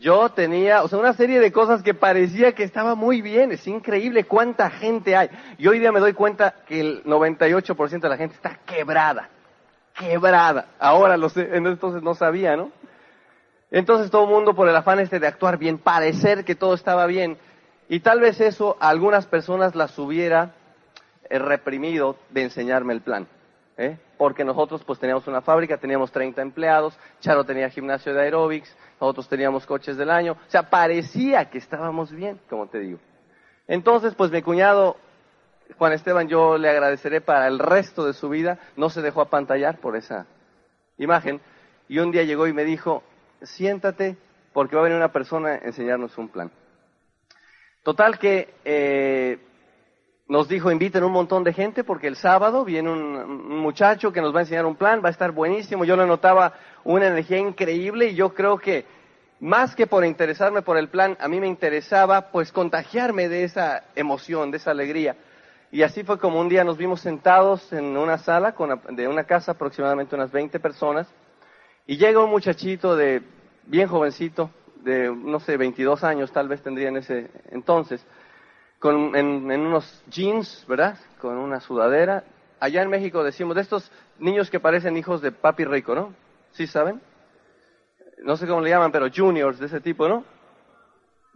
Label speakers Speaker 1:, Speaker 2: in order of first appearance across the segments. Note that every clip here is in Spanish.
Speaker 1: Yo tenía, o sea, una serie de cosas que parecía que estaba muy bien. Es increíble cuánta gente hay. Y hoy día me doy cuenta que el 98% de la gente está quebrada. Quebrada. Ahora lo sé, entonces no sabía, ¿no? Entonces todo el mundo por el afán este de actuar bien, parecer que todo estaba bien. Y tal vez eso a algunas personas las hubiera eh, reprimido de enseñarme el plan. ¿eh? Porque nosotros pues teníamos una fábrica, teníamos 30 empleados, Charo tenía gimnasio de aeróbics, nosotros teníamos coches del año, o sea, parecía que estábamos bien, como te digo. Entonces, pues mi cuñado, Juan Esteban, yo le agradeceré para el resto de su vida, no se dejó apantallar por esa imagen, y un día llegó y me dijo, siéntate, porque va a venir una persona a enseñarnos un plan. Total que eh, nos dijo, inviten un montón de gente porque el sábado viene un, muchacho que nos va a enseñar un plan, va a estar buenísimo. Yo le notaba una energía increíble y yo creo que más que por interesarme por el plan, a mí me interesaba pues contagiarme de esa emoción, de esa alegría. Y así fue como un día nos vimos sentados en una sala de una casa, aproximadamente unas 20 personas, y llega un muchachito de bien jovencito, de no sé, 22 años tal vez tendría en ese entonces, con, en, unos jeans, ¿verdad? Con una sudadera. Allá en México decimos de estos niños que parecen hijos de papi rico, ¿no? ¿Sí saben? No sé cómo le llaman, pero juniors de ese tipo, ¿no?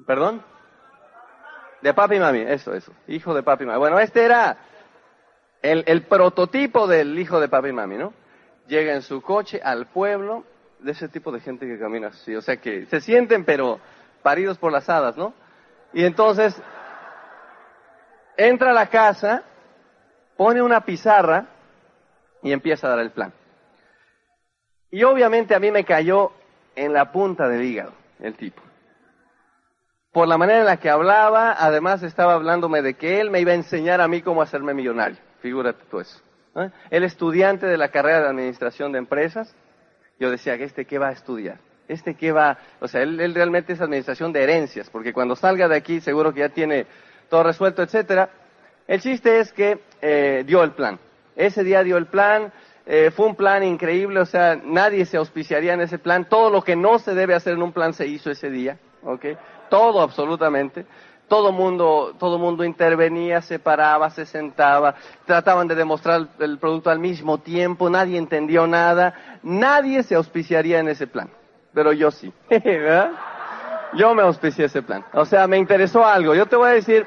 Speaker 1: ¿Perdón? De papi y mami, eso, eso. Hijo de papi y mami. Bueno, este era el, el prototipo del hijo de papi y mami, ¿no? Llega en su coche al pueblo, de ese tipo de gente que camina así. O sea que se sienten, pero paridos por las hadas, ¿no? Y entonces entra a la casa, pone una pizarra y empieza a dar el plan. Y obviamente a mí me cayó en la punta del hígado el tipo. Por la manera en la que hablaba, además estaba hablándome de que él me iba a enseñar a mí cómo hacerme millonario. Figúrate tú eso. ¿eh? El estudiante de la carrera de administración de empresas, yo decía, ¿este qué va a estudiar? ¿Este qué va? O sea, él, él realmente es administración de herencias, porque cuando salga de aquí seguro que ya tiene todo resuelto, etcétera. El chiste es que eh, dio el plan. Ese día dio el plan, eh, fue un plan increíble, o sea, nadie se auspiciaría en ese plan. Todo lo que no se debe hacer en un plan se hizo ese día, ¿ok? Todo absolutamente. Todo mundo, todo mundo intervenía, se paraba, se sentaba, trataban de demostrar el producto al mismo tiempo, nadie entendió nada, nadie se auspiciaría en ese plan. Pero yo sí. Yo me auspicié ese plan. O sea, me interesó algo. Yo te voy a decir,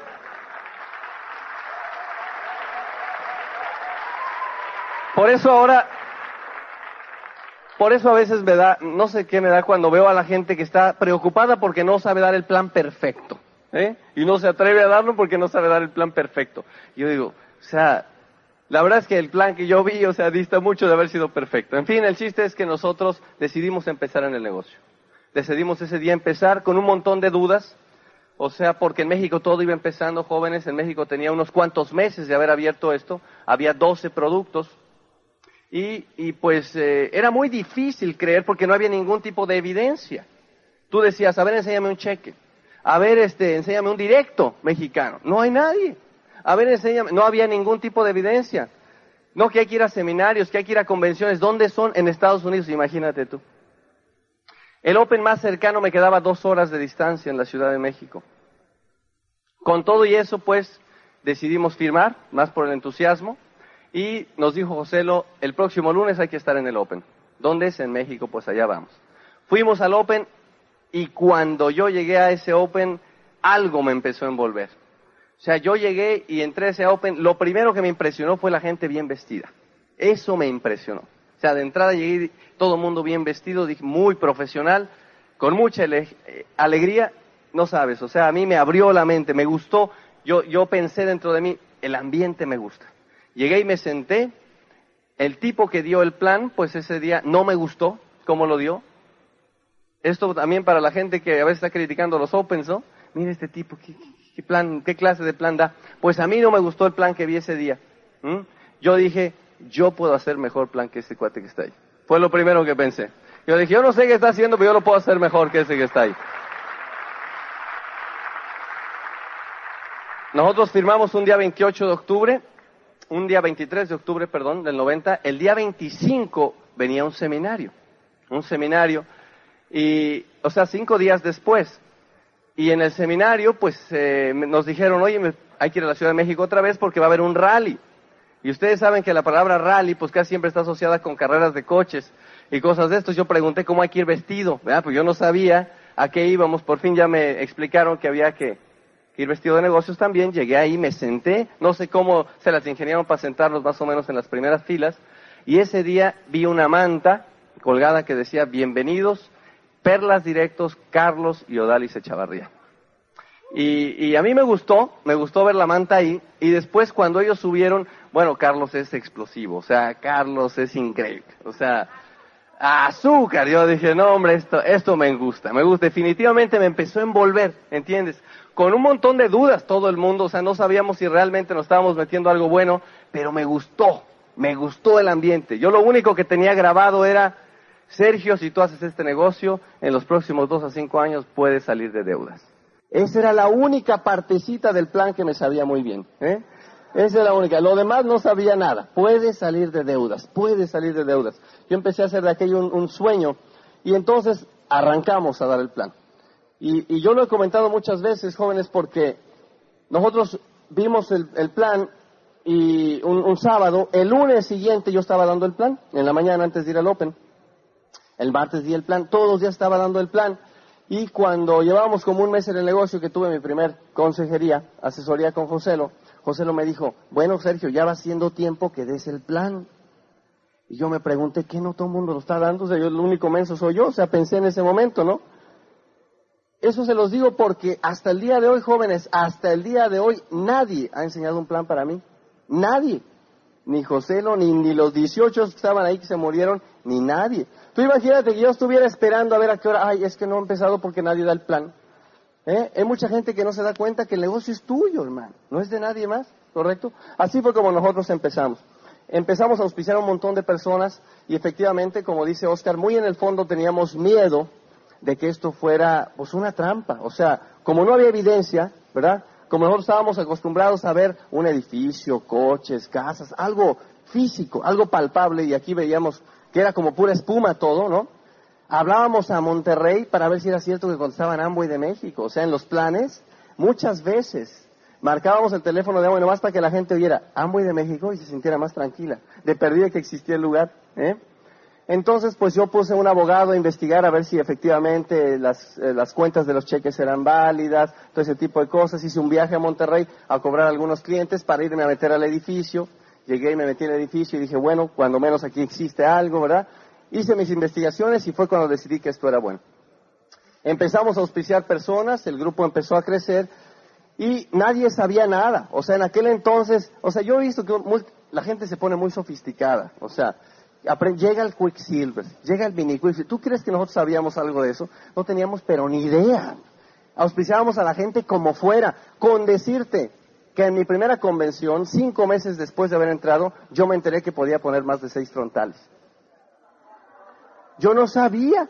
Speaker 1: por eso ahora, por eso a veces me da, no sé qué me da cuando veo a la gente que está preocupada porque no sabe dar el plan perfecto. ¿eh? Y no se atreve a darlo porque no sabe dar el plan perfecto. Yo digo, o sea, la verdad es que el plan que yo vi, o sea, dista mucho de haber sido perfecto. En fin, el chiste es que nosotros decidimos empezar en el negocio decidimos ese día empezar con un montón de dudas, o sea, porque en México todo iba empezando, jóvenes, en México tenía unos cuantos meses de haber abierto esto, había 12 productos, y, pues eh, era muy difícil creer porque no había ningún tipo de evidencia. Tú decías, a ver, enséñame un cheque, a ver, este, enséñame un directo mexicano, no hay nadie, a ver, enséñame, no había ningún tipo de evidencia. No que hay que ir a seminarios, que hay que ir a convenciones, ¿dónde son? En Estados Unidos, imagínate tú. El Open más cercano me quedaba dos horas de distancia en la Ciudad de México. Con todo y eso, pues, decidimos firmar, más por el entusiasmo, y nos dijo Joselo, el próximo lunes hay que estar en el Open. ¿Dónde es? En México, pues allá vamos. Fuimos al Open y cuando yo llegué a ese Open, algo me empezó a envolver. O sea, yo llegué y entré a ese Open, lo primero que me impresionó fue la gente bien vestida. Eso me impresionó. O sea, de entrada llegué todo el mundo bien vestido, muy profesional, con mucha eh, alegría, no sabes, o sea, a mí me abrió la mente, me gustó, yo, yo pensé dentro de mí, el ambiente me gusta. Llegué y me senté, el tipo que dio el plan, pues ese día no me gustó cómo lo dio. Esto también para la gente que a veces está criticando los Opens, ¿no? Mira este tipo, ¿qué, plan, qué clase de plan da? Pues a mí no me gustó el plan que vi ese día. Yo dije, yo puedo hacer mejor plan que ese cuate que está ahí. Fue lo primero que pensé. Yo dije, yo no sé qué está haciendo, pero yo lo puedo hacer mejor que ese que está ahí. Nosotros firmamos un día 28 de octubre, un día 23 de octubre, perdón, del 90. El día 25 venía un seminario, un seminario. Y o sea, cinco días después. Y en el seminario, pues eh, nos dijeron, oye, hay que ir a la Ciudad de México otra vez porque va a haber un rally. Y ustedes saben que la palabra rally, pues casi siempre está asociada con carreras de coches y cosas de estos. Yo pregunté cómo hay que ir vestido, ¿verdad? Pues yo no sabía a qué íbamos. Por fin ya me explicaron que había que, ir vestido de negocios también. Llegué ahí, me senté. No sé cómo se las ingeniaron para sentarnos más o menos en las primeras filas. Y ese día vi una manta colgada que decía, bienvenidos Perlas Directos, Carlos y Odalis Echavarría. Y, y, a mí me gustó, me gustó ver la manta ahí. Y después cuando ellos subieron, bueno, Carlos es explosivo, o sea, Carlos es increíble. O sea, azúcar. Yo dije, no, hombre, esto, esto me gusta, me gusta. Definitivamente me empezó a envolver, ¿entiendes? Con un montón de dudas todo el mundo, o sea, no sabíamos si realmente nos estábamos metiendo algo bueno, pero me gustó, me gustó el ambiente. Yo lo único que tenía grabado era Sergio, si tú haces este negocio, en los próximos dos a cinco años puedes salir de deudas. Esa era la única partecita del plan que me sabía muy bien. ¿eh? Esa era la única. Lo demás no sabía nada. Puedes salir de deudas, puedes salir de deudas. Yo empecé a hacer de aquello un, sueño y entonces arrancamos a dar el plan. Y, yo lo he comentado muchas veces, jóvenes, porque nosotros vimos el, plan y un, un, sábado, el lunes siguiente yo estaba dando el plan, en la mañana antes de ir al Open. El martes di el plan, todos los días estaba dando el plan. Y cuando llevábamos como un mes en el negocio que tuve mi primer consejería, asesoría con Joselo, Joselo me dijo, bueno Sergio, ya va siendo tiempo que des el plan. Y yo me pregunté, ¿qué no todo el mundo lo está dando? O sea, yo el único menso soy yo, o sea, pensé en ese momento, ¿no? Eso se los digo porque hasta el día de hoy, jóvenes, hasta el día de hoy, nadie ha enseñado un plan para mí. Nadie. Ni Joselo, ni, ni los 18 que estaban ahí que se murieron, ni nadie. Tú imagínate que yo estuviera esperando a ver a qué hora, ay, es que no he empezado porque nadie da el plan. ¿Eh? Hay mucha gente que no se da cuenta que el negocio es tuyo, hermano, no es de nadie más, ¿correcto? Así fue como nosotros empezamos. Empezamos a auspiciar a un montón de personas y efectivamente, como dice Oscar, muy en el fondo teníamos miedo de que esto fuera pues una trampa. O sea, como no había evidencia, ¿verdad? Como nosotros estábamos acostumbrados a ver un edificio, coches, casas, algo físico, algo palpable, y aquí veíamos que era como pura espuma todo, ¿no? Hablábamos a Monterrey para ver si era cierto que contestaban Amway de México. O sea, en los planes, muchas veces marcábamos el teléfono de Amway nomás para que la gente oyera Amway de México y se sintiera más tranquila, de perdida que existía el lugar. ¿eh? Entonces, pues yo puse un abogado a investigar a ver si efectivamente las, eh, las cuentas de los cheques eran válidas, todo ese tipo de cosas. Hice un viaje a Monterrey a cobrar algunos clientes para irme a meter al edificio llegué y me metí el edificio y dije, bueno, cuando menos aquí existe algo, ¿verdad? Hice mis investigaciones y fue cuando decidí que esto era bueno. Empezamos a auspiciar personas, el grupo empezó a crecer y nadie sabía nada. O sea, en aquel entonces, o sea, yo he visto que la gente se pone muy sofisticada. O sea, llega el Quicksilver, llega el Mini Quicksilver. ¿Tú crees que nosotros sabíamos algo de eso? No teníamos pero ni idea. Auspiciábamos a la gente como fuera, con decirte, que en mi primera convención, cinco meses después de haber entrado, yo me enteré que podía poner más de seis frontales. Yo no sabía.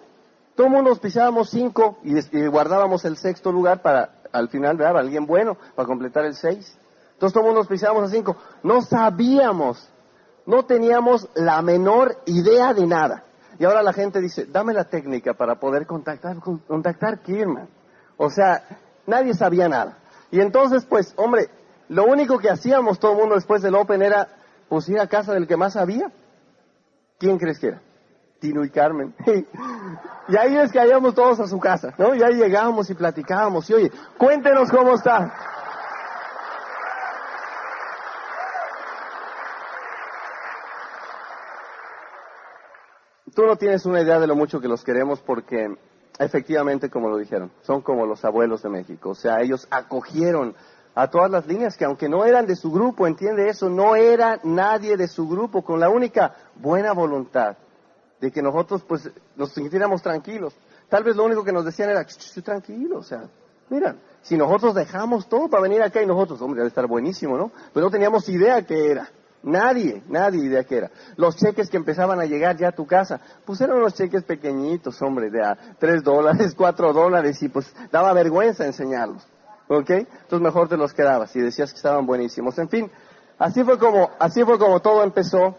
Speaker 1: Todo el mundo auspiciábamos cinco y, guardábamos el sexto lugar para al final ver alguien bueno para completar el seis. Entonces todo el mundo auspiciábamos a cinco. No sabíamos, no teníamos la menor idea de nada. Y ahora la gente dice, dame la técnica para poder contactar, contactar Kirman. O sea, nadie sabía nada. Y entonces, pues, hombre, lo único que hacíamos todo el mundo después del Open era pues ir a casa del que más sabía. ¿Quién crees que era? Tino y Carmen. y ahí es que íbamos todos a su casa, ¿no? Y ahí llegábamos y platicábamos. Y oye, cuéntenos cómo está. Tú no tienes una idea de lo mucho que los queremos porque efectivamente, como lo dijeron, son como los abuelos de México. O sea, ellos acogieron a todas las líneas que aunque no eran de su grupo, entiende eso, no era nadie de su grupo, con la única buena voluntad de que nosotros pues nos sintiéramos tranquilos. Tal vez lo único que nos decían era, tranquilo, o sea, mira, si nosotros dejamos todo para venir acá y nosotros, hombre, debe estar buenísimo, ¿no? Pero no teníamos idea qué era. Nadie, nadie idea qué era. Los cheques que empezaban a llegar ya a tu casa, pues eran unos cheques pequeñitos, hombre, de a tres dólares, cuatro dólares, y pues daba vergüenza enseñarlos. ¿ok? Entonces mejor te los quedabas y decías que estaban buenísimos. En fin, así fue como, así fue como todo empezó.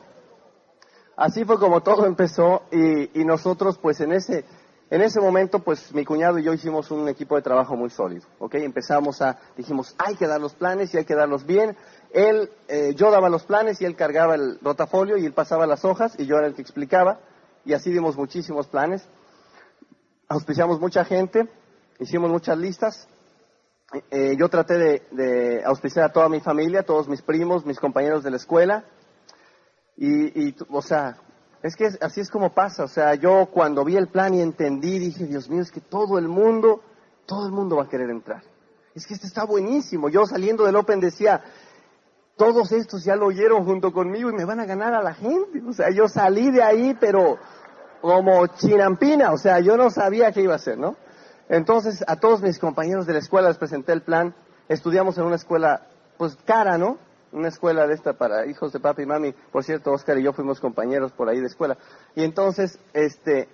Speaker 1: Así fue como todo empezó y, nosotros pues en ese, En ese momento, pues mi cuñado y yo hicimos un equipo de trabajo muy sólido, ¿ok? Empezamos a, dijimos, hay que dar los planes y hay que darlos bien. Él, eh, yo daba los planes y él cargaba el rotafolio y él pasaba las hojas y yo era el que explicaba. Y así dimos muchísimos planes. Auspiciamos mucha gente, hicimos muchas listas. Eh, yo traté de, auspiciar a toda mi familia, todos mis primos, mis compañeros de la escuela. Y, y o sea, es que así es como pasa. O sea, yo cuando vi el plan y entendí, dije, Dios mío, es que todo el mundo, todo el mundo va a querer entrar. Es que este está buenísimo. Yo saliendo del Open decía, todos estos ya lo oyeron junto conmigo y me van a ganar a la gente. O sea, yo salí de ahí, pero como chinampina. O sea, yo no sabía qué iba a hacer, ¿no? Entonces, a todos mis compañeros de la escuela les presenté el plan. Estudiamos en una escuela, pues cara, ¿no? una escuela de esta para hijos de papi y mami. Por cierto, Oscar y yo fuimos compañeros por ahí de escuela. Y entonces, este,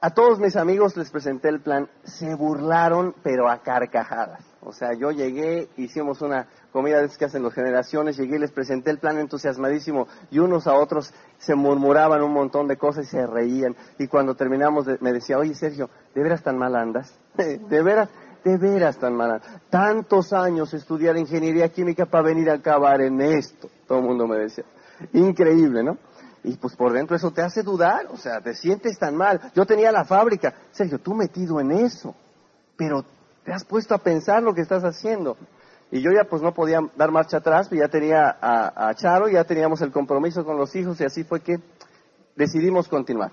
Speaker 1: a todos mis amigos les presenté el plan. Se burlaron, pero a carcajadas. O sea, yo llegué, hicimos una comida de que hacen las generaciones, llegué y les presenté el plan entusiasmadísimo y unos a otros se murmuraban un montón de cosas y se reían. Y cuando terminamos me decía, oye Sergio, ¿de veras tan mal andas? ¿De veras? de veras tan mala. Tantos años estudiar ingeniería química para venir a acabar en esto. Todo el mundo me decía. Increíble, ¿no? Y pues por dentro eso te hace dudar, o sea, te sientes tan mal. Yo tenía la fábrica. Sergio, tú metido en eso, pero te has puesto a pensar lo que estás haciendo. Y yo ya pues no podía dar marcha atrás, pero ya tenía a, a Charo, ya teníamos el compromiso con los hijos y así fue que decidimos continuar.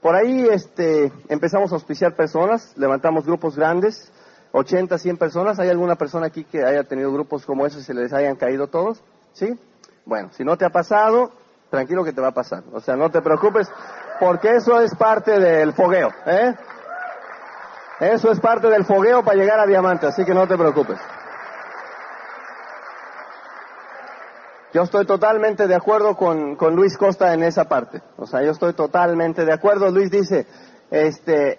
Speaker 1: Por ahí este, empezamos a auspiciar personas, levantamos grupos grandes, 80, 100 personas. ¿Hay alguna persona aquí que haya tenido grupos como esos y se les hayan caído todos? ¿Sí? Bueno, si no te ha pasado, tranquilo que te va a pasar. O sea, no te preocupes, porque eso es parte del fogueo, ¿eh? Eso es parte del fogueo para llegar a diamante, así que no te preocupes. Yo estoy totalmente de acuerdo con, con Luis Costa en esa parte. O sea, yo estoy totalmente de acuerdo. Luis dice, este,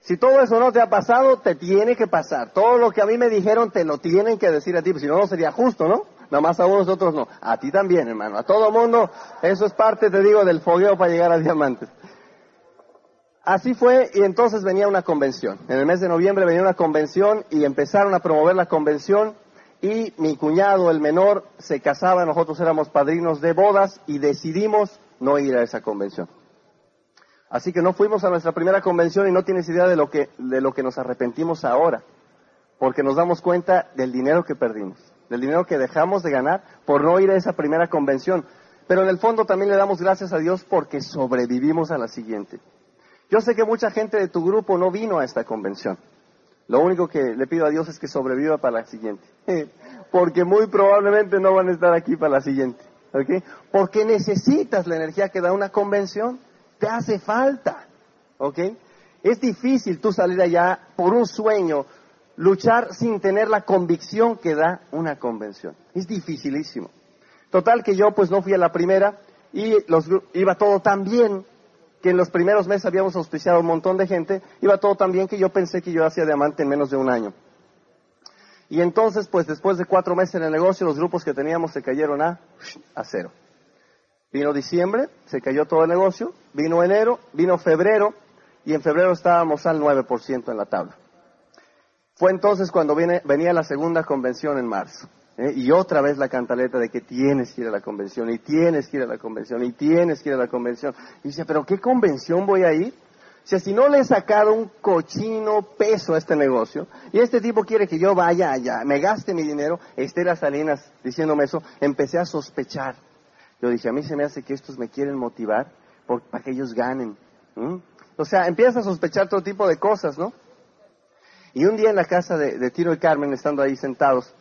Speaker 1: si todo eso no te ha pasado, te tiene que pasar. Todo lo que a mí me dijeron te lo tienen que decir a ti, si no, no sería justo, ¿no? Nada más a unos, otros no. A ti también, hermano. A todo mundo, eso es parte, te digo, del fogueo para llegar a diamantes. Así fue, y entonces venía una convención. En el mes de noviembre venía una convención y empezaron a promover la convención y mi cuñado, el menor, se casaba, nosotros éramos padrinos de bodas y decidimos no ir a esa convención. Así que no fuimos a nuestra primera convención y no tienes idea de lo que, de lo que nos arrepentimos ahora, porque nos damos cuenta del dinero que perdimos, del dinero que dejamos de ganar por no ir a esa primera convención. Pero en el fondo también le damos gracias a Dios porque sobrevivimos a la siguiente. Yo sé que mucha gente de tu grupo no vino a esta convención. Lo único que le pido a Dios es que sobreviva para la siguiente. Porque muy probablemente no van a estar aquí para la siguiente. Porque necesitas la energía que da una convención te hace falta, ¿ok? Es difícil tú salir allá por un sueño, luchar sin tener la convicción que da una convención. Es dificilísimo. Total que yo pues no fui a la primera y los, iba todo tan bien que en los primeros meses habíamos auspiciado un montón de gente, iba todo tan bien que yo pensé que yo hacía diamante en menos de un año. Y entonces, pues después de cuatro meses en el negocio, los grupos que teníamos se cayeron a, a cero. Vino diciembre, se cayó todo el negocio, vino enero, vino febrero, y en febrero estábamos al 9% en la tabla. Fue entonces cuando viene, venía la segunda convención en marzo. ¿Eh? Y otra vez la cantaleta de que tienes que ir a la convención, y tienes que ir a la convención, y tienes que ir a la convención. Y dice, pero ¿qué convención voy a ir? O sea, si no le he sacado un cochino peso a este negocio, y este tipo quiere que yo vaya allá, me gaste mi dinero, Estela Salinas diciéndome eso, empecé a sospechar. Yo dije, a mí se me hace que estos me quieren motivar para que ellos ganen. O sea, empiezas a sospechar todo tipo de cosas, ¿no? Y un día en la casa de, Tiro y Carmen, estando ahí sentados,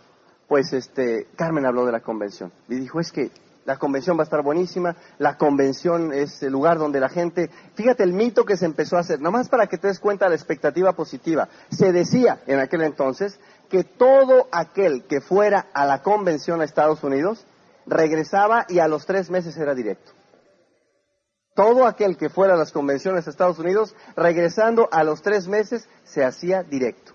Speaker 1: pues este, Carmen habló de la convención. Y dijo, es que la convención va a estar buenísima, la convención es el lugar donde la gente, fíjate el mito que se empezó a hacer, nomás para que te des cuenta la expectativa positiva. Se decía en aquel entonces que todo aquel que fuera a la convención a Estados Unidos regresaba y a los tres meses era directo. Todo aquel que fuera a las convenciones de Estados Unidos, regresando a los tres meses, se hacía directo.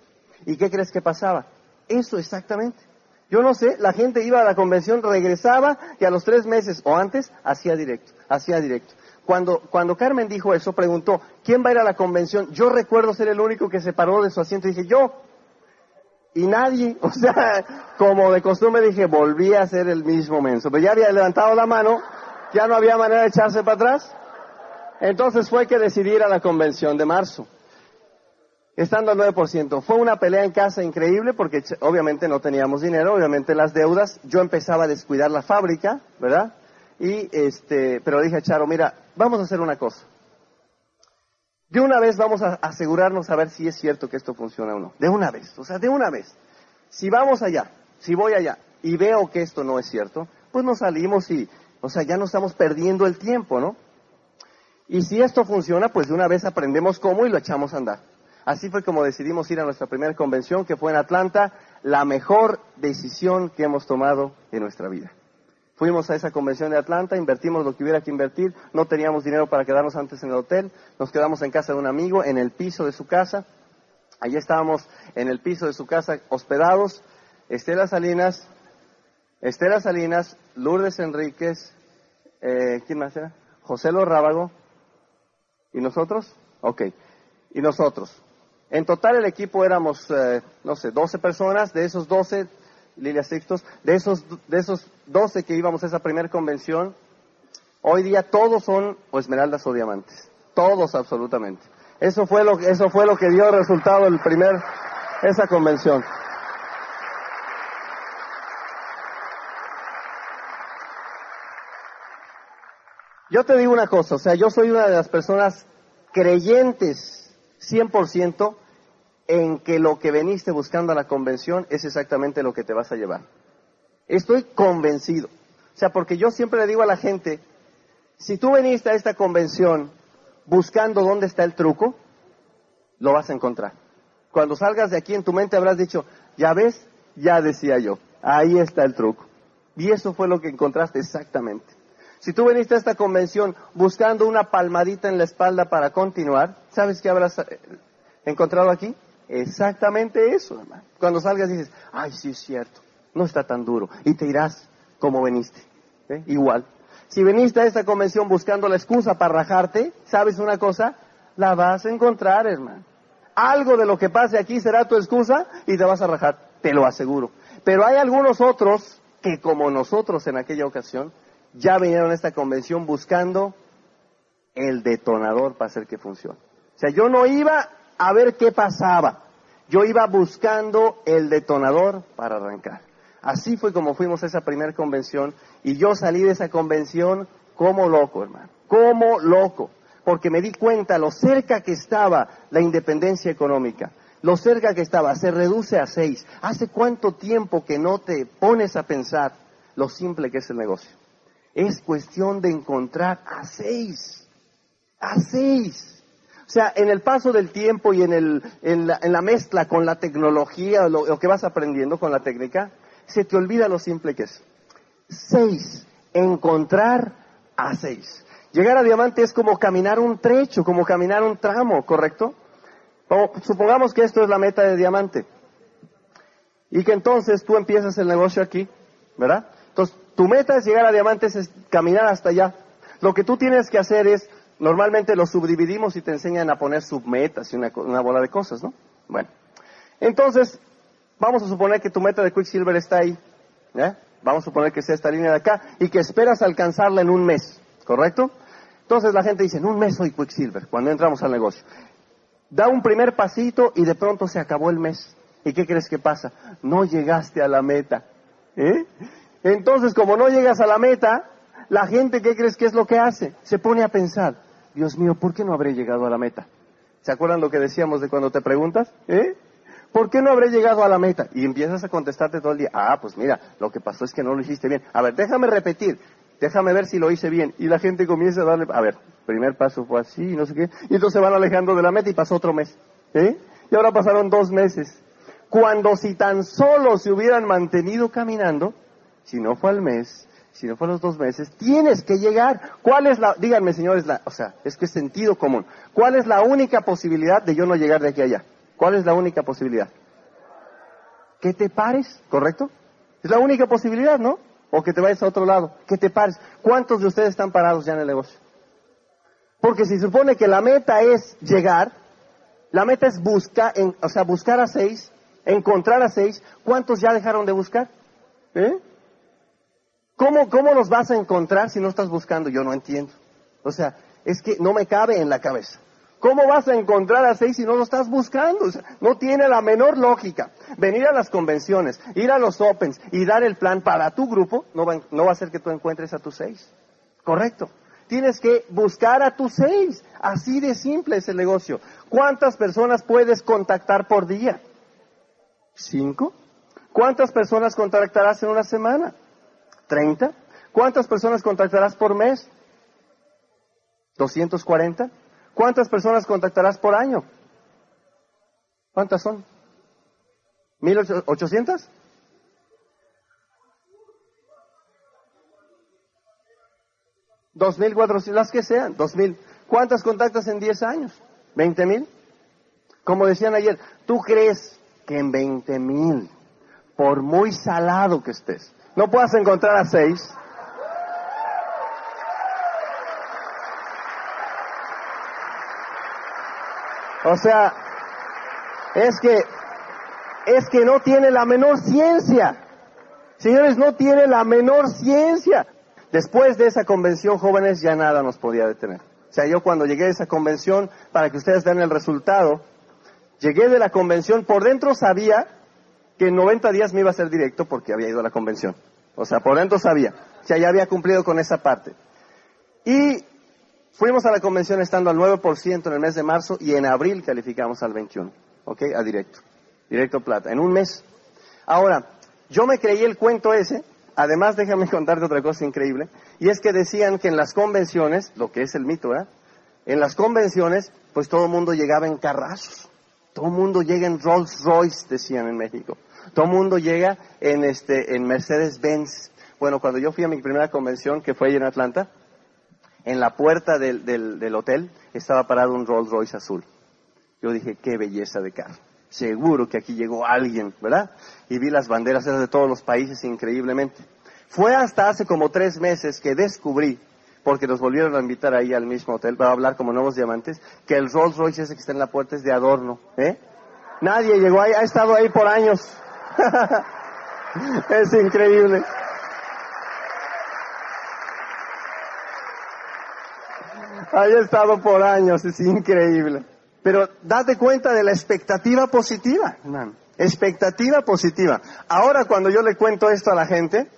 Speaker 1: ¿Y qué crees que pasaba? Eso exactamente. Yo no sé, la gente iba a la convención, regresaba y a los tres meses o antes hacía directo, hacía directo. Cuando, cuando Carmen dijo eso, preguntó, ¿quién va a ir a la convención? Yo recuerdo ser el único que se paró de su asiento y dije, yo. Y nadie, o sea, como de costumbre dije, volví a ser el mismo menso. Pero ya había levantado la mano, ya no había manera de echarse para atrás. Entonces fue que decidí ir a la convención de marzo estando al 9%. Fue una pelea en casa increíble porque obviamente no teníamos dinero, obviamente las deudas. Yo empezaba a descuidar la fábrica, ¿verdad? Y este, pero dije a Charo, mira, vamos a hacer una cosa. De una vez vamos a asegurarnos a ver si es cierto que esto funciona o no. De una vez, o sea, de una vez. Si vamos allá, si voy allá y veo que esto no es cierto, pues nos salimos y, o sea, ya no estamos perdiendo el tiempo, ¿no? Y si esto funciona, pues de una vez aprendemos cómo y lo echamos a andar. Así fue como decidimos ir a nuestra primera convención, que fue en Atlanta, la mejor decisión que hemos tomado en nuestra vida. Fuimos a esa convención de Atlanta, invertimos lo que hubiera que invertir, no teníamos dinero para quedarnos antes en el hotel, nos quedamos en casa de un amigo, en el piso de su casa, allí estábamos en el piso de su casa hospedados, Estela Salinas, Estela Salinas, Lourdes Enríquez, eh, ¿quién más era? José Lorrábago, ¿y nosotros? Ok, y nosotros. En total el equipo éramos, eh, no sé, 12 personas, de esos 12, Lilia Sixtos, de esos, de esos 12 que íbamos a esa primera convención, hoy día todos son o esmeraldas o diamantes, todos absolutamente. Eso fue lo, eso fue lo que dio resultado el primer, esa convención. Yo te digo una cosa, o sea, yo soy una de las personas creyentes 100% en que lo que veniste buscando a la convención es exactamente lo que te vas a llevar. Estoy convencido. O sea, porque yo siempre le digo a la gente, si tú veniste a esta convención buscando dónde está el truco, lo vas a encontrar. Cuando salgas de aquí en tu mente habrás dicho, ya ves, ya decía yo, ahí está el truco. Y eso fue lo que encontraste exactamente. Si tú viniste a esta convención buscando una palmadita en la espalda para continuar, ¿sabes qué habrás eh, encontrado aquí? Exactamente eso, hermano. Cuando salgas dices, ay, sí es cierto, no está tan duro. Y te irás como veniste. ¿eh? Igual. Si viniste a esta convención buscando la excusa para rajarte, ¿sabes una cosa? La vas a encontrar, hermano. Algo de lo que pase aquí será tu excusa y te vas a rajar, te lo aseguro. Pero hay algunos otros que como nosotros en aquella ocasión, ya vinieron a esta convención buscando el detonador para hacer que funcione. O sea, yo no iba a ver qué pasaba. Yo iba buscando el detonador para arrancar. Así fue como fuimos a esa primera convención y yo salí de esa convención como loco, hermano, como loco, porque me di cuenta lo cerca que estaba la independencia económica, lo cerca que estaba, se reduce a seis. ¿Hace cuánto tiempo que no te pones a pensar lo simple que es el negocio? Es cuestión de encontrar a seis, a seis. O sea, en el paso del tiempo y en, el, en, la, mezcla con la tecnología, lo, lo que vas aprendiendo con la técnica, se te olvida lo simple que es. Seis, encontrar a seis. Llegar a diamante es como caminar un trecho, como caminar un tramo, ¿correcto? Supongamos que esto es la meta de diamante. Y que entonces tú empiezas el negocio aquí, ¿verdad? Entonces, tu meta es llegar a diamante, es caminar hasta allá. Lo que tú tienes que hacer es normalmente lo subdividimos y te enseñan a poner submetas y una, bola de cosas, ¿no? Bueno, entonces, vamos a suponer que tu meta de Quicksilver está ahí, ¿eh? Vamos a suponer que sea esta línea de acá y que esperas alcanzarla en un mes, ¿correcto? Entonces la gente dice, en un mes soy Quicksilver, cuando entramos al negocio. Da un primer pasito y de pronto se acabó el mes. ¿Y qué crees que pasa? No llegaste a la meta. ¿eh? Entonces, como no llegas a la meta, la gente, ¿qué crees que es lo que hace? Se pone a pensar, Dios mío, ¿por qué no habré llegado a la meta? ¿Se acuerdan lo que decíamos de cuando te preguntas? ¿Eh? ¿Por qué no habré llegado a la meta? Y empiezas a contestarte todo el día, ah, pues mira, lo que pasó es que no lo hiciste bien. A ver, déjame repetir, déjame ver si lo hice bien. Y la gente comienza a darle, a ver, primer paso fue así, no sé qué. Y entonces se van alejando de la meta y pasó otro mes. ¿Eh? Y ahora pasaron dos meses. Cuando si tan solo se hubieran mantenido caminando, si no fue al mes, si no fue los dos meses, tienes que llegar. ¿Cuál es la, díganme señores, la, o sea, es que es sentido común. ¿Cuál es la única posibilidad de yo no llegar de aquí a allá? ¿Cuál es la única posibilidad? Que te pares, ¿correcto? Es la única posibilidad, ¿no? O que te vayas a otro lado, que te pares. ¿Cuántos de ustedes están parados ya en el negocio? Porque si supone que la meta es llegar, la meta es buscar, o sea, buscar a seis, encontrar a seis, ¿cuántos ya dejaron de buscar? ¿Eh? ¿Cómo, ¿Cómo los vas a encontrar si no estás buscando? Yo no entiendo. O sea, es que no me cabe en la cabeza. ¿Cómo vas a encontrar a seis si no lo estás buscando? O sea, no tiene la menor lógica. Venir a las convenciones, ir a los Opens y dar el plan para tu grupo no va, no va a hacer que tú encuentres a tus seis. Correcto. Tienes que buscar a tus seis. Así de simple es el negocio. ¿Cuántas personas puedes contactar por día? ¿Cinco? ¿Cuántas personas contactarás en una semana? ¿Treinta? ¿Cuántas personas contactarás por mes? ¿240? ¿Cuántas personas contactarás por año? ¿Cuántas son? ¿1800? Dos mil cuatrocientos, las que sean, dos mil. ¿Cuántas contactas en diez años? ¿Veinte mil? Como decían ayer, ¿tú crees que en veinte mil, por muy salado que estés, no puedas encontrar a seis? O sea, es que, es que no tiene la menor ciencia. Señores, no tiene la menor ciencia. Después de esa convención, jóvenes, ya nada nos podía detener. O sea, yo cuando llegué a esa convención, para que ustedes vean el resultado, llegué de la convención, por dentro sabía que en 90 días me iba a ser directo porque había ido a la convención. O sea, por dentro sabía. O sea, ya había cumplido con esa parte. Y fuimos a la convención estando al 9% en el mes de marzo y en abril calificamos al 21%. ¿Ok? A directo. Directo plata. En un mes. Ahora, yo me creí el cuento ese Además, déjame contarte otra cosa increíble, y es que decían que en las convenciones, lo que es el mito, ¿verdad? En las convenciones, pues todo el mundo llegaba en carrazos. Todo el mundo llega en Rolls Royce, decían en México. Todo el mundo llega en, este, en Mercedes Benz. Bueno, cuando yo fui a mi primera convención, que fue ahí en Atlanta, en la puerta del, del, hotel estaba parado un Rolls Royce azul. Yo dije, qué belleza de carro seguro que aquí llegó alguien, ¿verdad? Y vi las banderas de todos los países increíblemente. Fue hasta hace como tres meses que descubrí, porque nos volvieron a invitar ahí al mismo hotel para hablar como nuevos diamantes, que el Rolls Royce ese que está en la puerta es de adorno, ¿eh? Nadie llegó ahí, ha estado ahí por años. es increíble. ha estado por años, es increíble. Pero date cuenta de la expectativa positiva. Expectativa positiva. Ahora cuando yo le cuento esto a la gente,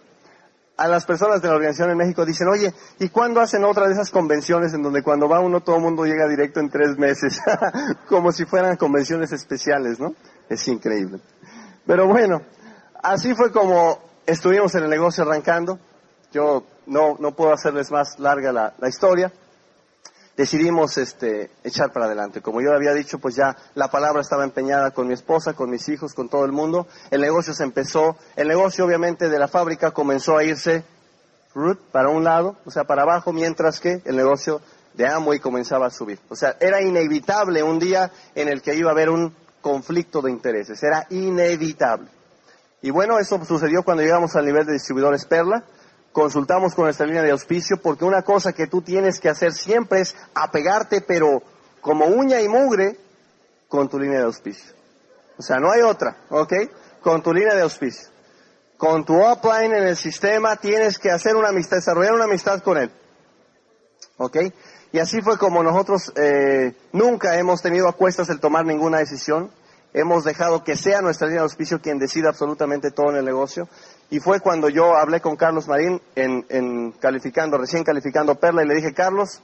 Speaker 1: a las personas de la organización en México dicen, oye, ¿y cuándo hacen otra de esas convenciones en donde cuando va uno todo el mundo llega directo en tres meses? Como si fueran convenciones especiales, ¿no? Es increíble. Pero bueno, así fue como estuvimos en el negocio arrancando. Yo no, no puedo hacerles más larga la, la historia decidimos este, echar para adelante. Como yo había dicho, pues ya la palabra estaba empeñada con mi esposa, con mis hijos, con todo el mundo. El negocio se empezó, el negocio obviamente de la fábrica comenzó a irse para un lado, o sea, para abajo, mientras que el negocio de Amway comenzaba a subir. O sea, era inevitable un día en el que iba a haber un conflicto de intereses, era inevitable. Y bueno, eso sucedió cuando llegamos al nivel de distribuidores Perla consultamos con nuestra línea de auspicio, porque una cosa que tú tienes que hacer siempre es apegarte, pero como uña y mugre, con tu línea de auspicio. O sea, no hay otra, ¿ok? Con tu línea de auspicio. Con tu upline en el sistema tienes que hacer una amistad, desarrollar una amistad con él. ¿Ok? Y así fue como nosotros eh, nunca hemos tenido a cuestas el tomar ninguna decisión. Hemos dejado que sea nuestra línea de auspicio quien decida absolutamente todo en el negocio. Y fue cuando yo hablé con Carlos Marín en, calificando, recién calificando Perla, y le dije, Carlos,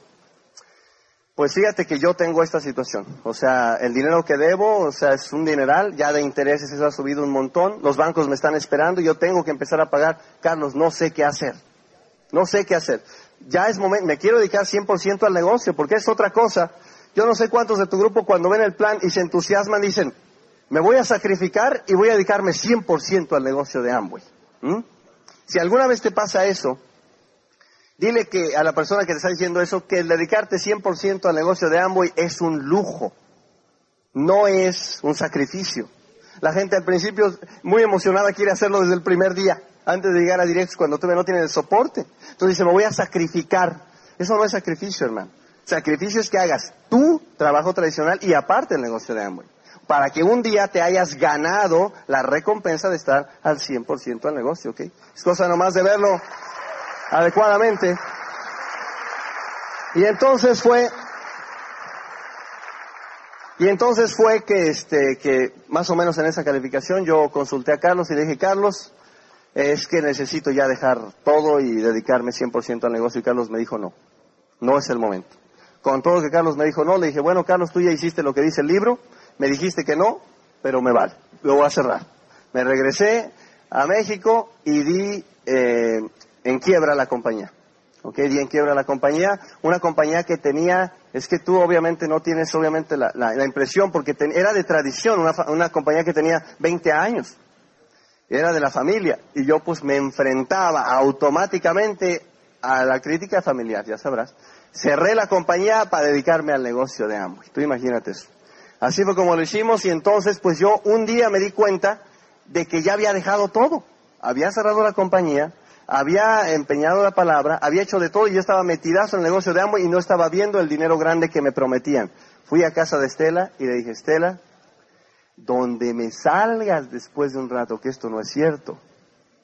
Speaker 1: pues fíjate que yo tengo esta situación. O sea, el dinero que debo, o sea, es un dineral, ya de intereses eso ha subido un montón, los bancos me están esperando, yo tengo que empezar a pagar. Carlos, no sé qué hacer. No sé qué hacer. Ya es momento, me quiero dedicar 100% al negocio, porque es otra cosa. Yo no sé cuántos de tu grupo cuando ven el plan y se entusiasman dicen, me voy a sacrificar y voy a dedicarme 100% al negocio de Amway. ¿Mm? Si alguna vez te pasa eso, dile que a la persona que te está diciendo eso, que el dedicarte 100% al negocio de Amway es un lujo, no es un sacrificio. La gente al principio, muy emocionada, quiere hacerlo desde el primer día, antes de llegar a Directs, cuando todavía no tiene el soporte. Entonces dice, me voy a sacrificar. Eso no es sacrificio, hermano.
Speaker 2: Sacrificio es que hagas tu trabajo tradicional y aparte el negocio de Amway. Para que un día te hayas ganado la recompensa de estar al 100% al negocio, ¿ok? Es cosa nomás de verlo adecuadamente. Y entonces fue, y entonces fue que, este, que más o menos en esa calificación yo consulté a Carlos y le dije, Carlos, es que necesito ya dejar todo y dedicarme 100% al negocio. Y Carlos me dijo, no, no es el momento. Con todo lo que Carlos me dijo, no, le dije, bueno, Carlos, tú ya hiciste lo que dice el libro, me dijiste que no, pero me vale, lo voy a cerrar. Me regresé a México y di eh, en quiebra la compañía. ¿ok? Di en quiebra la compañía, una compañía que tenía, es que tú obviamente no tienes obviamente la, la, impresión, porque era de tradición, una, una compañía que tenía 20 años, era de la familia, y yo pues me enfrentaba automáticamente a la crítica familiar, ya sabrás. Cerré la compañía para dedicarme al negocio de Amway. Tú imagínate eso. Así fue como lo hicimos y entonces pues yo un día me di cuenta de que ya había dejado todo. Había cerrado la compañía, había empeñado la palabra, había hecho de todo y yo estaba metidazo en el negocio de Amway y no estaba viendo el dinero grande que me prometían. Fui a casa de Estela y le dije, Estela, donde me salgas después de un rato que esto no es cierto.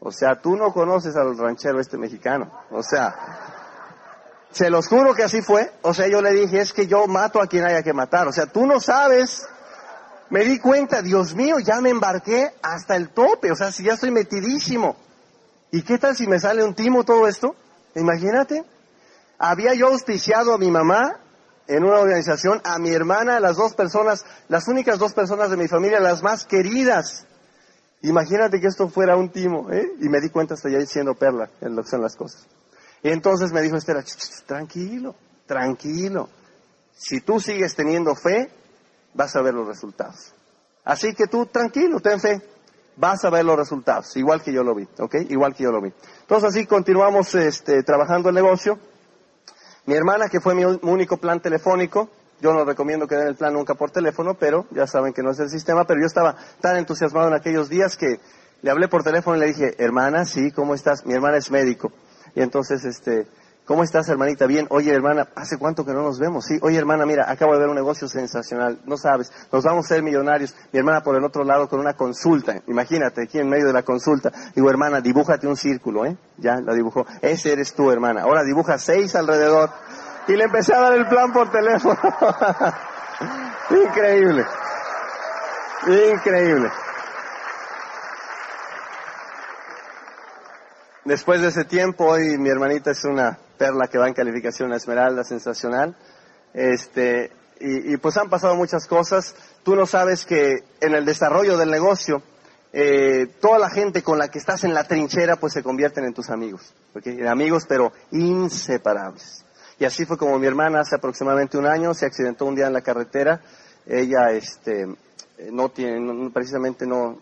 Speaker 2: O sea, tú no conoces al ranchero este mexicano. O sea, se los juro que así fue. O sea, yo le dije, es que yo mato a quien haya que matar. O sea, tú no sabes. Me di cuenta, Dios mío, ya me embarqué hasta el tope. O sea, si ya estoy metidísimo. ¿Y qué tal si me sale un timo todo esto? Imagínate. Había yo auspiciado a mi mamá en una organización, a mi hermana, las dos personas, las únicas dos personas de mi familia, las más queridas. Imagínate que esto fuera un timo, ¿eh? Y me di cuenta, estoy ahí siendo perla en lo que son las cosas. Y entonces me dijo Estela, tranquilo, tranquilo. Si tú sigues teniendo fe, vas a ver los resultados. Así que tú tranquilo, ten fe, vas a ver los resultados, igual que yo lo vi, ¿ok? Igual que yo lo vi. Entonces así continuamos este, trabajando el negocio. Mi hermana, que fue mi único plan telefónico, yo no recomiendo que den el plan nunca por teléfono, pero ya saben que no es el sistema, pero yo estaba tan entusiasmado en aquellos días que le hablé por teléfono y le dije, hermana, sí, ¿cómo estás? Mi hermana es médico. Y entonces, este, ¿cómo estás, hermanita? Bien. Oye, hermana, ¿hace cuánto que no nos vemos? Sí. Oye, hermana, mira, acabo de ver un negocio sensacional. No sabes, nos vamos a ser millonarios. Mi hermana por el otro lado con una consulta. Imagínate, aquí en medio de la consulta. Digo, hermana, dibújate un círculo, ¿eh? Ya, la dibujó. Ese eres tú, hermana. Ahora dibuja seis alrededor. Y le empecé a dar el plan por teléfono. Increíble. Increíble. Después de ese tiempo, hoy mi hermanita es una perla que va en calificación a Esmeralda, sensacional. Este, y, pues han pasado muchas cosas. Tú no sabes que en el desarrollo del negocio, eh, toda la gente con la que estás en la trinchera, pues se convierten en tus amigos. ¿okay? Amigos, pero inseparables. Y así fue como mi hermana hace aproximadamente un año se accidentó un día en la carretera. Ella, este, no tiene, precisamente no,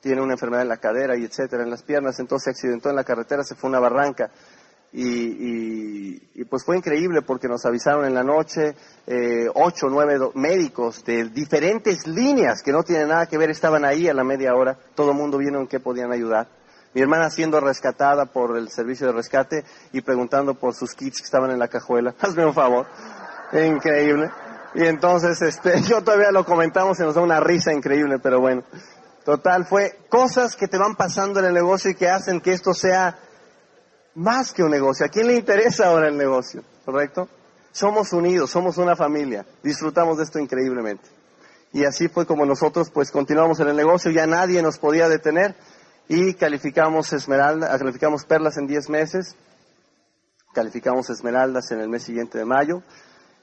Speaker 2: tiene una enfermedad en la cadera y etcétera, en las piernas, entonces se accidentó en la carretera, se fue a una barranca. Y, y, pues fue increíble porque nos avisaron en la noche, eh, ocho o nueve médicos de diferentes líneas que no tienen nada que ver, estaban ahí a la media hora, todo el mundo vino en qué podían ayudar. Mi hermana siendo rescatada por el servicio de rescate y preguntando por sus kits que estaban en la cajuela. Hazme un favor. Increíble. Y entonces, este, yo todavía lo comentamos y nos da una risa increíble, pero bueno. Total, fue cosas que te van pasando en el negocio y que hacen que esto sea más que un negocio. ¿A quién le interesa ahora el negocio? ¿Correcto? Somos unidos, somos una familia. Disfrutamos de esto increíblemente. Y así fue como nosotros pues continuamos en el negocio, ya nadie nos podía detener y calificamos esmeralda, calificamos perlas en 10 meses, calificamos esmeraldas en el mes siguiente de mayo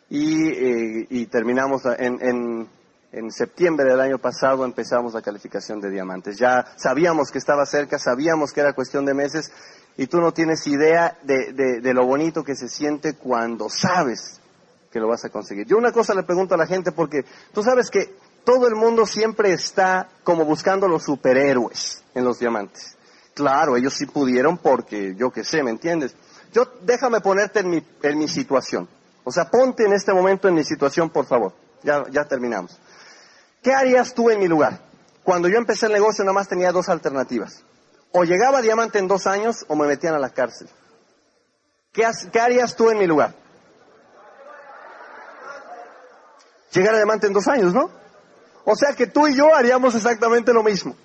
Speaker 2: y, eh, terminamos en, en en septiembre del año pasado empezamos la calificación de diamantes. Ya sabíamos que estaba cerca, sabíamos que era cuestión de meses y tú no tienes idea de, lo bonito que se siente cuando sabes que lo vas a conseguir. Yo una cosa le pregunto a la gente porque tú sabes que todo el mundo siempre está como buscando los superhéroes en los diamantes. Claro, ellos sí pudieron porque yo qué sé, ¿me entiendes? Yo déjame ponerte en mi, en mi situación. O sea, ponte en este momento en mi situación, por favor. Ya, ya terminamos. ¿Qué harías tú en mi lugar? Cuando yo empecé el negocio nada más tenía dos alternativas. O llegaba a diamante en dos años o me metían a la cárcel. ¿Qué, harías tú en mi lugar? llegar a diamante en dos años, ¿no? O sea que tú y yo haríamos exactamente lo mismo.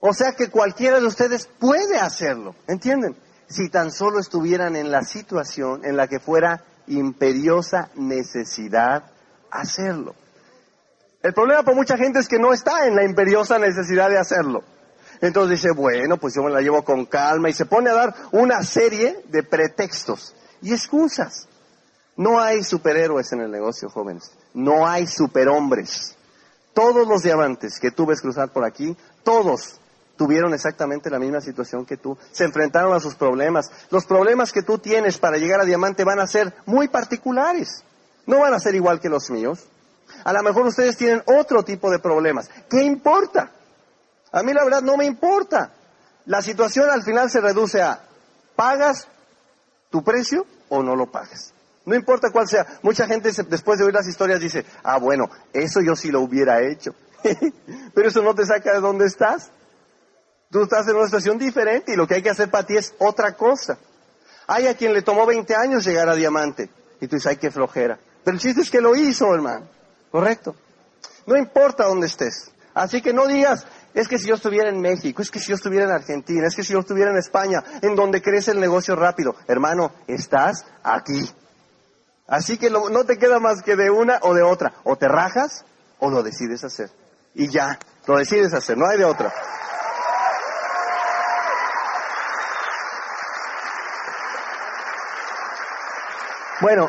Speaker 2: O sea que cualquiera de ustedes puede hacerlo, ¿entienden? Si tan solo estuvieran en la situación en la que fuera imperiosa necesidad hacerlo. El problema para mucha gente es que no está en la imperiosa necesidad de hacerlo. Entonces dice, bueno, pues yo me la llevo con calma y se pone a dar una serie de pretextos y excusas. No hay superhéroes en el negocio, jóvenes. No hay superhombres. Todos los diamantes que tú ves cruzar por aquí, todos tuvieron exactamente la misma situación que tú. Se enfrentaron a sus problemas. Los problemas que tú tienes para llegar a diamante van a ser muy particulares. No van a ser igual que los míos. A lo mejor ustedes tienen otro tipo de problemas. ¿Qué importa? A mí la verdad no me importa. La situación al final se reduce a, ¿pagas tu precio o no lo pagas? No importa cuál sea. Mucha gente después de oír las historias dice, ah, bueno, eso yo sí lo hubiera hecho. Pero eso no te saca de donde estás. Tú estás en una situación diferente y lo que hay que hacer para ti es otra cosa. Hay a quien le tomó 20 años llegar a diamante. Y tú dices, ay, qué flojera. Pero el chiste es que lo hizo, hermano. ¿Correcto? No importa dónde estés. Así que no digas, es que si yo estuviera en México, es que si yo estuviera en Argentina, es que si yo estuviera en España, en donde crece el negocio rápido. Hermano, estás aquí. Así que no te queda más que de una o de otra. O te rajas o lo decides hacer. Y ya, lo decides hacer, no hay de otra. Bueno,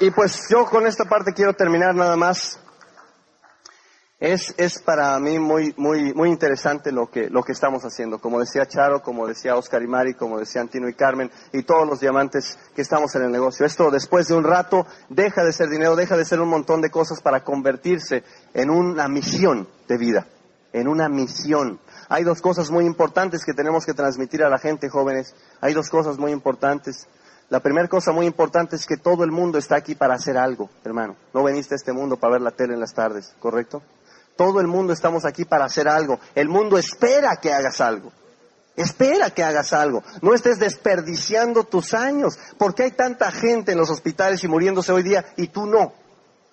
Speaker 2: y pues yo con esta parte quiero terminar nada más. Es, es para mí muy, muy, muy interesante lo que, lo que estamos haciendo. Como decía Charo, como decía Oscar y Mari, como decía Antino y Carmen, y todos los diamantes que estamos en el negocio. Esto después de un rato deja de ser dinero, deja de ser un montón de cosas para convertirse en una misión de vida, en una misión. Hay dos cosas muy importantes que tenemos que transmitir a la gente, jóvenes. Hay dos cosas muy importantes. La primera cosa muy importante es que todo el mundo está aquí para hacer algo, hermano. No veniste a este mundo para ver la tele en las tardes, ¿correcto? Todo el mundo estamos aquí para hacer algo. El mundo espera que hagas algo. Espera que hagas algo. No estés desperdiciando tus años. ¿Por qué hay tanta gente en los hospitales y muriéndose hoy día y tú no?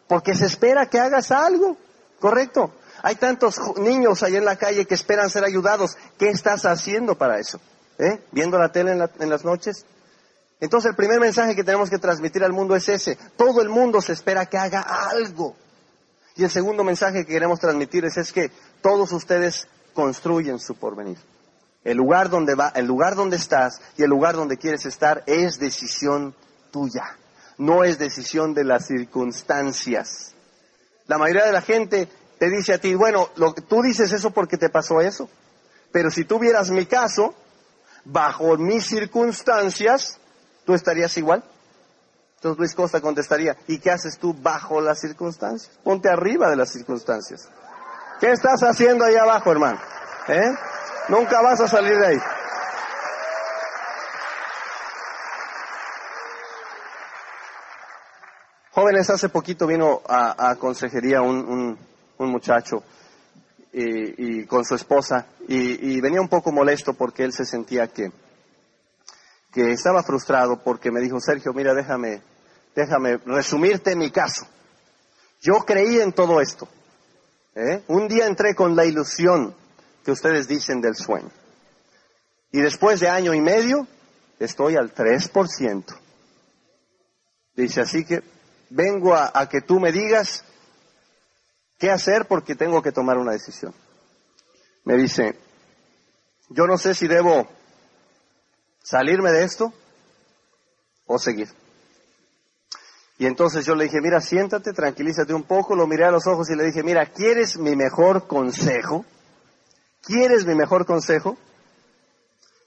Speaker 2: Porque se espera que hagas algo. ¿Correcto? Hay tantos niños ahí en la calle que esperan ser ayudados. ¿Qué estás haciendo para eso? ¿Eh? ¿Viendo la tele en, en las noches? Entonces el primer mensaje que tenemos que transmitir al mundo es ese. Todo el mundo se espera que haga algo. Y el segundo mensaje que queremos transmitir es, que todos ustedes construyen su porvenir. El lugar donde va, el lugar donde estás y el lugar donde quieres estar es decisión tuya. No es decisión de las circunstancias. La mayoría de la gente te dice a ti, bueno, tú dices eso porque te pasó eso. Pero si tú vieras mi caso, bajo mis circunstancias, ¿tú estarías igual? Entonces Luis Costa contestaría, ¿y qué haces tú bajo las circunstancias? Ponte arriba de las circunstancias. ¿Qué estás haciendo ahí abajo, hermano? ¿Eh? Nunca vas a salir de ahí. Jóvenes, hace poquito vino a, consejería un, muchacho y, con su esposa y venía un poco molesto porque él se sentía que, que estaba frustrado porque me dijo, Sergio, mira, déjame, déjame resumirte mi caso. Yo creí en todo esto. ¿eh? Un día entré con la ilusión que ustedes dicen del sueño. Y después de año y medio, estoy al 3%. Dice, así que vengo a, a que tú me digas qué hacer porque tengo que tomar una decisión. Me dice, yo no sé si debo salirme de esto o seguir. Y entonces yo le dije, mira, siéntate, tranquilízate un poco, lo miré a los ojos y le dije, mira, ¿quieres mi mejor consejo? ¿Quieres mi mejor consejo?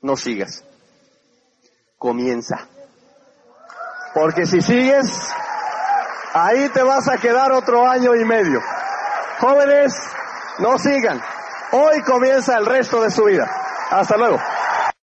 Speaker 2: No sigas. Comienza. Porque si sigues, ahí te vas a quedar otro año y medio. Jóvenes, no sigan. Hoy comienza el resto de su vida. Hasta luego.